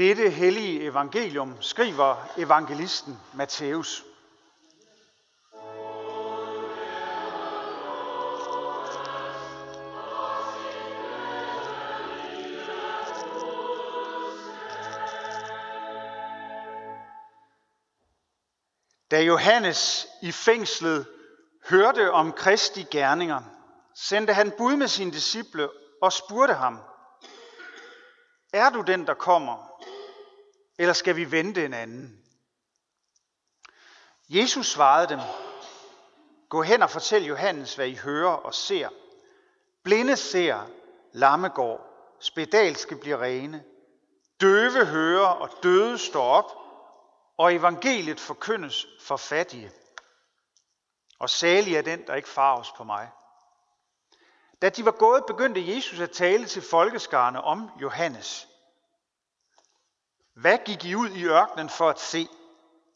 Dette hellige evangelium skriver evangelisten Matthæus. Da Johannes i fængslet hørte om Kristi gerninger, sendte han bud med sine disciple og spurgte ham, Er du den, der kommer, eller skal vi vente en anden? Jesus svarede dem, Gå hen og fortæl Johannes, hvad I hører og ser. Blinde ser, lamme går, spedalske bliver rene, døve hører og døde står op, og evangeliet forkyndes for fattige. Og salig er den, der ikke farves på mig. Da de var gået, begyndte Jesus at tale til folkeskarne om Johannes. Hvad gik I ud i ørkenen for at se?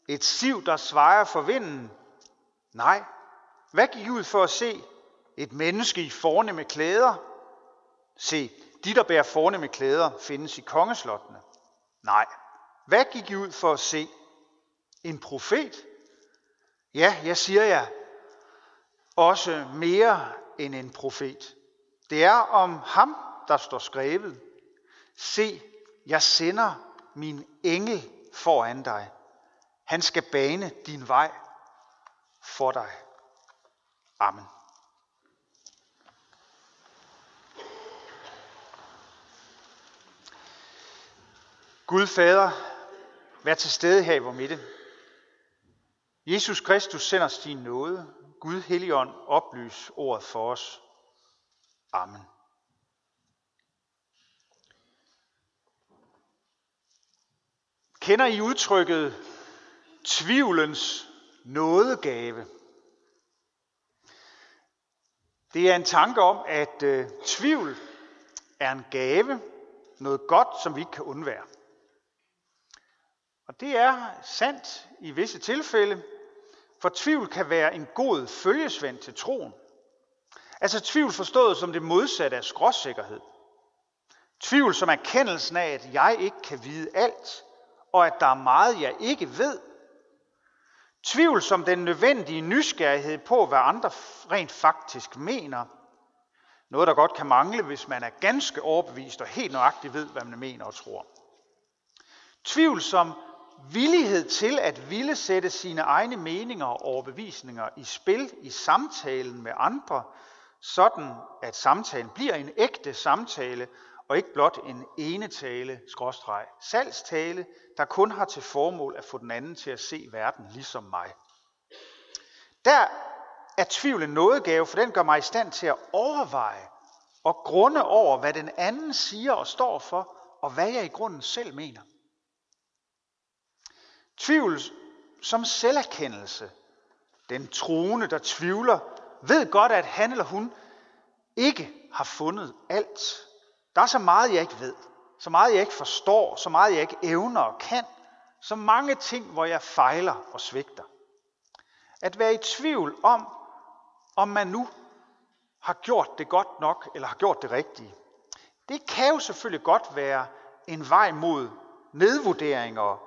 Et siv, der svejer for vinden? Nej. Hvad gik I ud for at se? Et menneske i fornemme klæder? Se, de, der bærer fornemme klæder, findes i kongeslottene. Nej. Hvad gik I ud for at se? En profet? Ja, jeg siger jer, også mere end en profet. Det er om ham, der står skrevet. Se, jeg sender min engel foran dig. Han skal bane din vej for dig. Amen. Gud Fader, vær til stede her i vores midte. Jesus Kristus sender os din nåde. Gud Helligånd, oplys ordet for os. Amen. Kender I udtrykket tvivlens nådegave? Det er en tanke om, at øh, tvivl er en gave, noget godt, som vi ikke kan undvære. Og det er sandt i visse tilfælde, for tvivl kan være en god følgesvend til troen. Altså tvivl forstået som det modsatte af skråsikkerhed. Tvivl som erkendelsen af, at jeg ikke kan vide alt, og at der er meget, jeg ikke ved. Tvivl som den nødvendige nysgerrighed på, hvad andre rent faktisk mener. Noget, der godt kan mangle, hvis man er ganske overbevist og helt nøjagtigt ved, hvad man mener og tror. Tvivl som villighed til at ville sætte sine egne meninger og overbevisninger i spil i samtalen med andre, sådan at samtalen bliver en ægte samtale, og ikke blot en enetale, skråstreg, salgstale, der kun har til formål at få den anden til at se verden ligesom mig. Der er tvivl en nådegave, for den gør mig i stand til at overveje og grunde over, hvad den anden siger og står for, og hvad jeg i grunden selv mener. Tvivl som selverkendelse. Den troende, der tvivler, ved godt, at han eller hun ikke har fundet alt. Der er så meget, jeg ikke ved. Så meget, jeg ikke forstår. Så meget, jeg ikke evner og kan. Så mange ting, hvor jeg fejler og svigter. At være i tvivl om, om man nu har gjort det godt nok, eller har gjort det rigtige. Det kan jo selvfølgelig godt være en vej mod nedvurdering og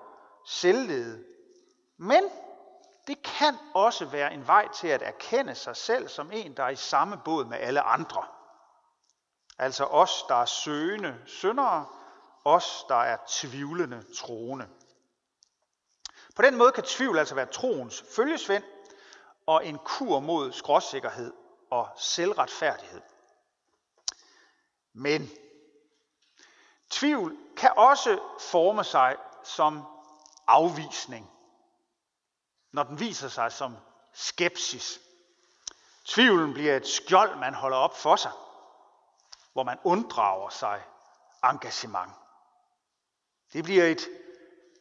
selvlede. Men det kan også være en vej til at erkende sig selv som en, der er i samme båd med alle andre. Altså os, der er søgende syndere, os, der er tvivlende troende. På den måde kan tvivl altså være troens følgesvend og en kur mod skråsikkerhed og selvretfærdighed. Men tvivl kan også forme sig som afvisning, når den viser sig som skepsis. Tvivlen bliver et skjold, man holder op for sig, hvor man unddrager sig engagement. Det bliver et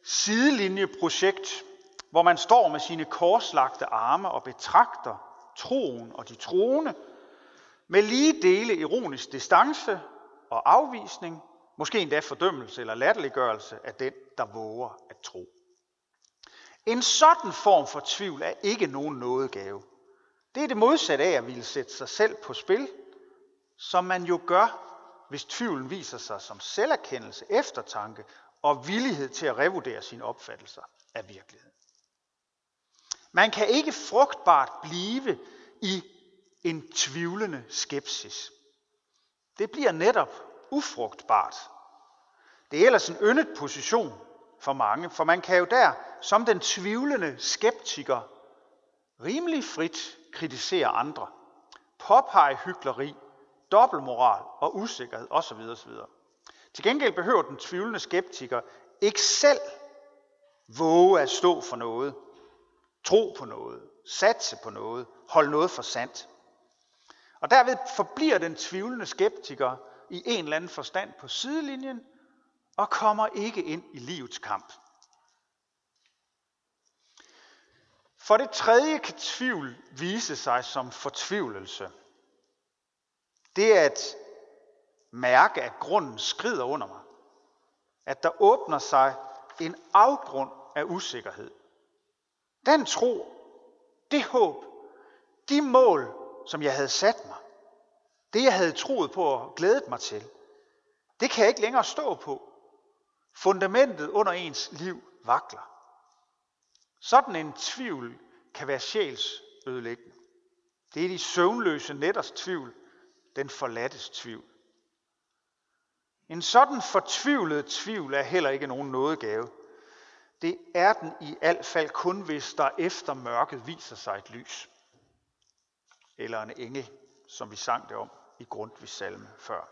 sidelinjeprojekt, hvor man står med sine korslagte arme og betragter troen og de troende med lige dele ironisk distance og afvisning, måske endda fordømmelse eller latterliggørelse af den, der våger at tro. En sådan form for tvivl er ikke nogen nådegave. Det er det modsatte af at ville sætte sig selv på spil, som man jo gør, hvis tvivlen viser sig som selverkendelse, eftertanke og villighed til at revurdere sine opfattelser af virkeligheden. Man kan ikke frugtbart blive i en tvivlende skepsis. Det bliver netop ufrugtbart. Det er ellers en yndet position for mange, for man kan jo der, som den tvivlende skeptiker, rimelig frit kritisere andre, påpege hykleri, dobbeltmoral og usikkerhed osv. osv. Til gengæld behøver den tvivlende skeptiker ikke selv våge at stå for noget, tro på noget, satse på noget, holde noget for sandt. Og derved forbliver den tvivlende skeptiker i en eller anden forstand på sidelinjen og kommer ikke ind i livets kamp. For det tredje kan tvivl vise sig som fortvivlelse. Det at mærke, at grunden skrider under mig. At der åbner sig en afgrund af usikkerhed. Den tro, det håb, de mål, som jeg havde sat mig, det jeg havde troet på og glædet mig til, det kan jeg ikke længere stå på. Fundamentet under ens liv vakler. Sådan en tvivl kan være sjælsødelæggende. Det er de søvnløse netters tvivl, den forladtes tvivl. En sådan fortvivlet tvivl er heller ikke nogen nådegave. Det er den i alt fald kun, hvis der efter mørket viser sig et lys. Eller en engel, som vi sang det om i Grundtvigs salme før.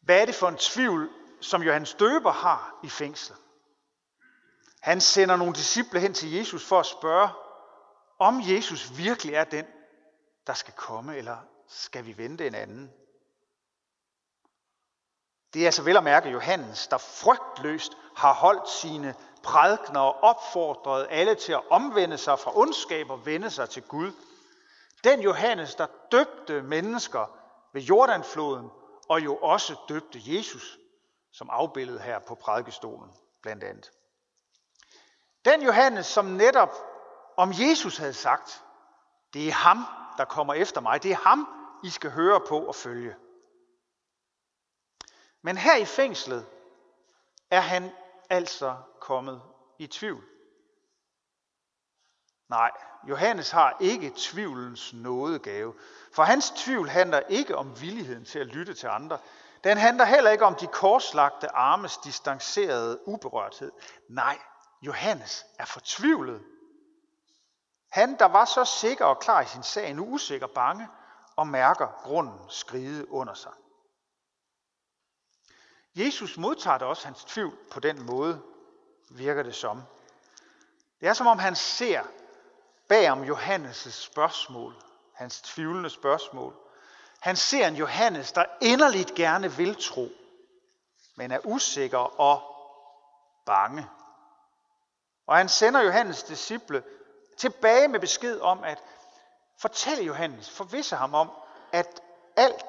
Hvad er det for en tvivl, som Johannes Døber har i fængslet? Han sender nogle disciple hen til Jesus for at spørge, om Jesus virkelig er den, der skal komme, eller skal vi vente en anden? Det er så vel at mærke Johannes, der frygtløst har holdt sine prædikner og opfordret alle til at omvende sig fra ondskab og vende sig til Gud. Den Johannes, der døbte mennesker ved Jordanfloden, og jo også døbte Jesus, som afbildet her på prædikestolen blandt andet. Den Johannes, som netop om Jesus havde sagt, det er ham, der kommer efter mig. Det er ham, I skal høre på og følge. Men her i fængslet er han altså kommet i tvivl. Nej, Johannes har ikke tvivlens nådegave. For hans tvivl handler ikke om villigheden til at lytte til andre. Den handler heller ikke om de korslagte armes distancerede uberørthed. Nej, Johannes er fortvivlet. Han, der var så sikker og klar i sin sag, nu usikker bange og mærker grunden skride under sig. Jesus modtager da også hans tvivl på den måde, virker det som. Det er som om han ser bag om Johannes' spørgsmål, hans tvivlende spørgsmål. Han ser en Johannes, der inderligt gerne vil tro, men er usikker og bange. Og han sender Johannes disciple tilbage med besked om at fortælle Johannes, forvisse ham om, at alt,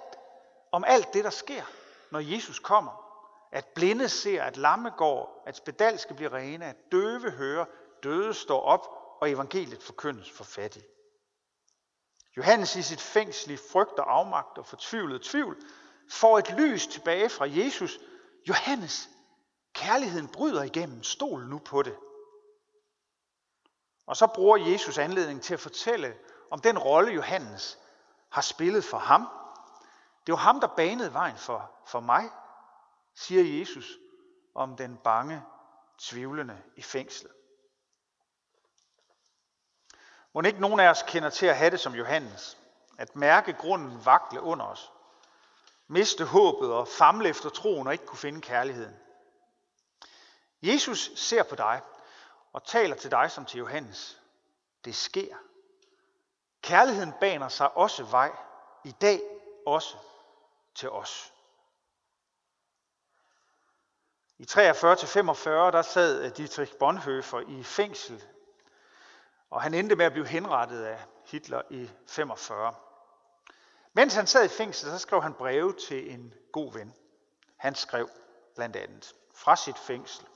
om alt det, der sker, når Jesus kommer. At blinde ser, at lamme går, at spedalske bliver rene, at døve hører, døde står op, og evangeliet forkyndes for fattige. Johannes i sit fængsel i frygt og afmagt og fortvivlet tvivl, får et lys tilbage fra Jesus. Johannes, kærligheden bryder igennem, stol nu på det. Og så bruger Jesus anledning til at fortælle om den rolle, Johannes har spillet for ham. Det var ham, der banede vejen for, for mig, siger Jesus om den bange, tvivlende i fængslet. Må ikke nogen af os kender til at have det som Johannes, at mærke grunden vakle under os, miste håbet og famle efter troen og ikke kunne finde kærligheden. Jesus ser på dig og taler til dig som til Johannes. Det sker. Kærligheden baner sig også vej, i dag også til os. I 43-45, der sad øh, Dietrich Bonhoeffer i fængsel, og han endte med at blive henrettet af Hitler i 45. Mens han sad i fængsel, så skrev han breve til en god ven. Han skrev blandt andet fra sit fængsel.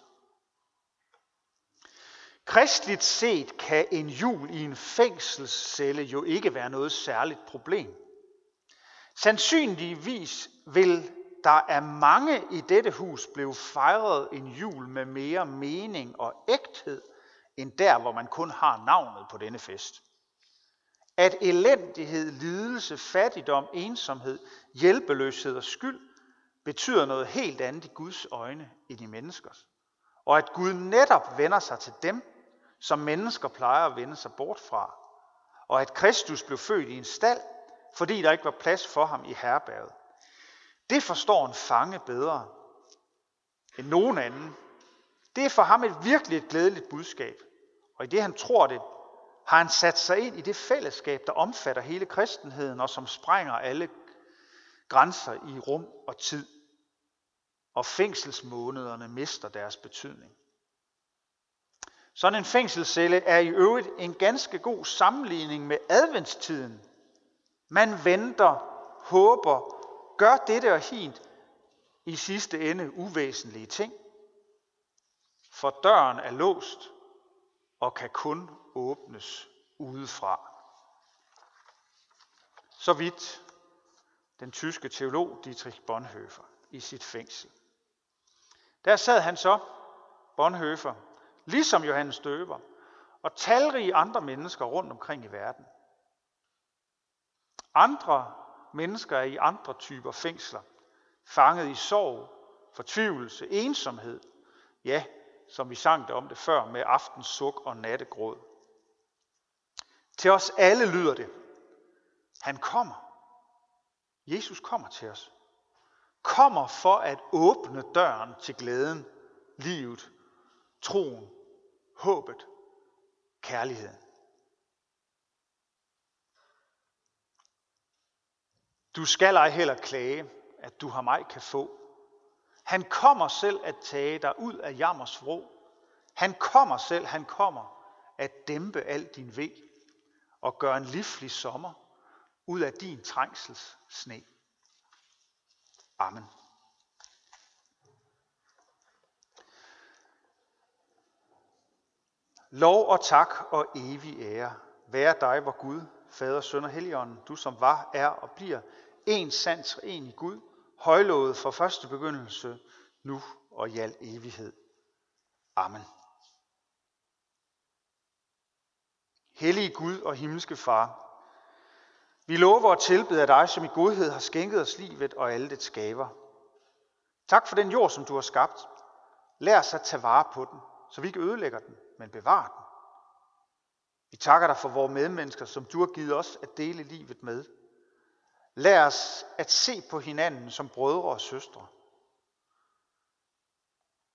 Kristligt set kan en jul i en fængselscelle jo ikke være noget særligt problem. Sandsynligvis vil der er mange i dette hus blev fejret en jul med mere mening og ægthed, end der, hvor man kun har navnet på denne fest. At elendighed, lidelse, fattigdom, ensomhed, hjælpeløshed og skyld betyder noget helt andet i Guds øjne end i menneskers. Og at Gud netop vender sig til dem, som mennesker plejer at vende sig bort fra. Og at Kristus blev født i en stald, fordi der ikke var plads for ham i herberget. Det forstår en fange bedre end nogen anden. Det er for ham et virkelig et glædeligt budskab. Og i det han tror det, har han sat sig ind i det fællesskab, der omfatter hele kristenheden og som sprænger alle grænser i rum og tid. Og fængselsmånederne mister deres betydning. Sådan en fængselscelle er i øvrigt en ganske god sammenligning med adventstiden. Man venter, håber, gør dette og hint i sidste ende uvæsentlige ting. For døren er låst og kan kun åbnes udefra. Så vidt den tyske teolog Dietrich Bonhoeffer i sit fængsel. Der sad han så, Bonhoeffer, ligesom Johannes Døber, og talrige andre mennesker rundt omkring i verden. Andre mennesker er i andre typer fængsler, fanget i sorg, fortvivlelse, ensomhed, ja, som vi sang det om det før, med aftens suk og nattegråd. Til os alle lyder det, han kommer. Jesus kommer til os. Kommer for at åbne døren til glæden, livet, troen, håbet, kærligheden. Du skal ej heller klage, at du har mig kan få. Han kommer selv at tage dig ud af jammers vrå. Han kommer selv, han kommer at dæmpe al din ved og gøre en livlig sommer ud af din trængsels sne. Amen. Lov og tak og evig ære være dig, hvor Gud, Fader, Søn og Helligånden, du som var, er og bliver en sandt en i Gud, højlovet fra første begyndelse, nu og i al evighed. Amen. Hellige Gud og himmelske Far, vi lover at tilbede dig, som i godhed har skænket os livet og alle det skaber. Tak for den jord, som du har skabt. Lær os at tage vare på den, så vi ikke ødelægger den, men bevarer den. Vi takker dig for vores medmennesker, som du har givet os at dele livet med. Lær os at se på hinanden som brødre og søstre.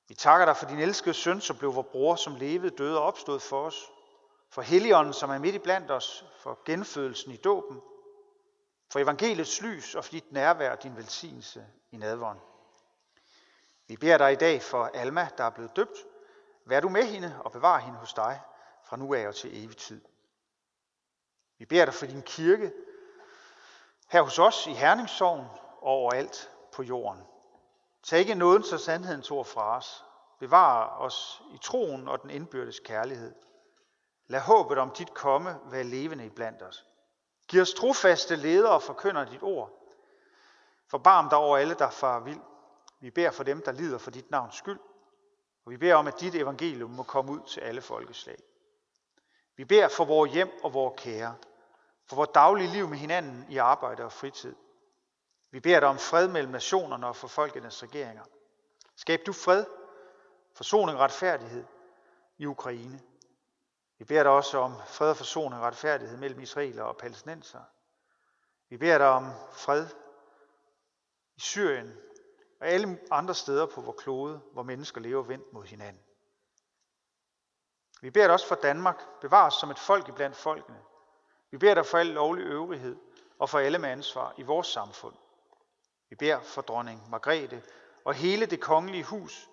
Vi takker dig for din elskede søn, som blev vores bror, som levede, døde og opstod for os. For Helligånden, som er midt i blandt os, for genfødelsen i dåben, for evangeliets lys og for dit nærvær og din velsignelse i nadvåren. Vi beder dig i dag for Alma, der er blevet døbt. Vær du med hende og bevar hende hos dig fra nu af og til evig tid. Vi beder dig for din kirke, her hos os i Herningssorgen og overalt på jorden. Tag ikke nåden så sandhedens ord fra os. Bevar os i troen og den indbyrdes kærlighed. Lad håbet om dit komme være levende iblandt os. Giv os trofaste ledere og forkynder dit ord. Forbarm dig over alle, der far vild. Vi beder for dem, der lider for dit navns skyld. Og vi beder om, at dit evangelium må komme ud til alle folkeslag. Vi beder for vores hjem og vores kære for vores daglige liv med hinanden i arbejde og fritid. Vi beder dig om fred mellem nationerne og for folkenes regeringer. Skab du fred, forsoning og retfærdighed i Ukraine. Vi beder dig også om fred og forsoning og retfærdighed mellem israeler og palæstinenser. Vi beder dig om fred i Syrien og alle andre steder på vores klode, hvor mennesker lever vendt mod hinanden. Vi beder dig også for Danmark, bevar os som et folk iblandt folkene, vi beder dig for al lovlig øvrighed og for alle med ansvar i vores samfund. Vi beder for dronning Margrethe og hele det kongelige hus,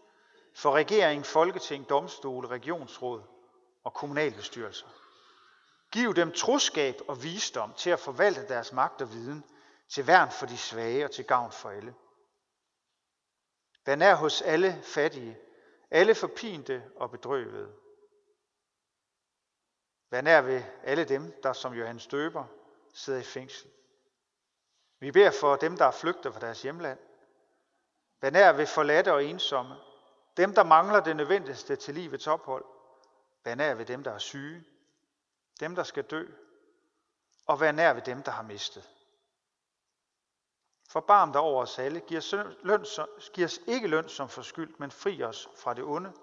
for regering, folketing, domstole, regionsråd og kommunalbestyrelser. Giv dem troskab og visdom til at forvalte deres magt og viden til værn for de svage og til gavn for alle. Vær nær hos alle fattige, alle forpinte og bedrøvede. Vær nær ved alle dem, der som Johannes Døber sidder i fængsel. Vi beder for dem, der flygter fra deres hjemland, Vær nær ved forladte og ensomme. Dem, der mangler det nødvendigste til livets ophold. Vær nær ved dem, der er syge. Dem, der skal dø. Og vær nær ved dem, der har mistet. Forbarm dig over os alle. Giv os, løn, giv os ikke løn som forskyldt, men fri os fra det onde.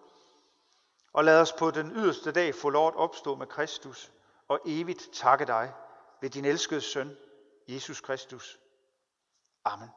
Og lad os på den yderste dag få lov at opstå med Kristus og evigt takke dig ved din elskede søn, Jesus Kristus. Amen.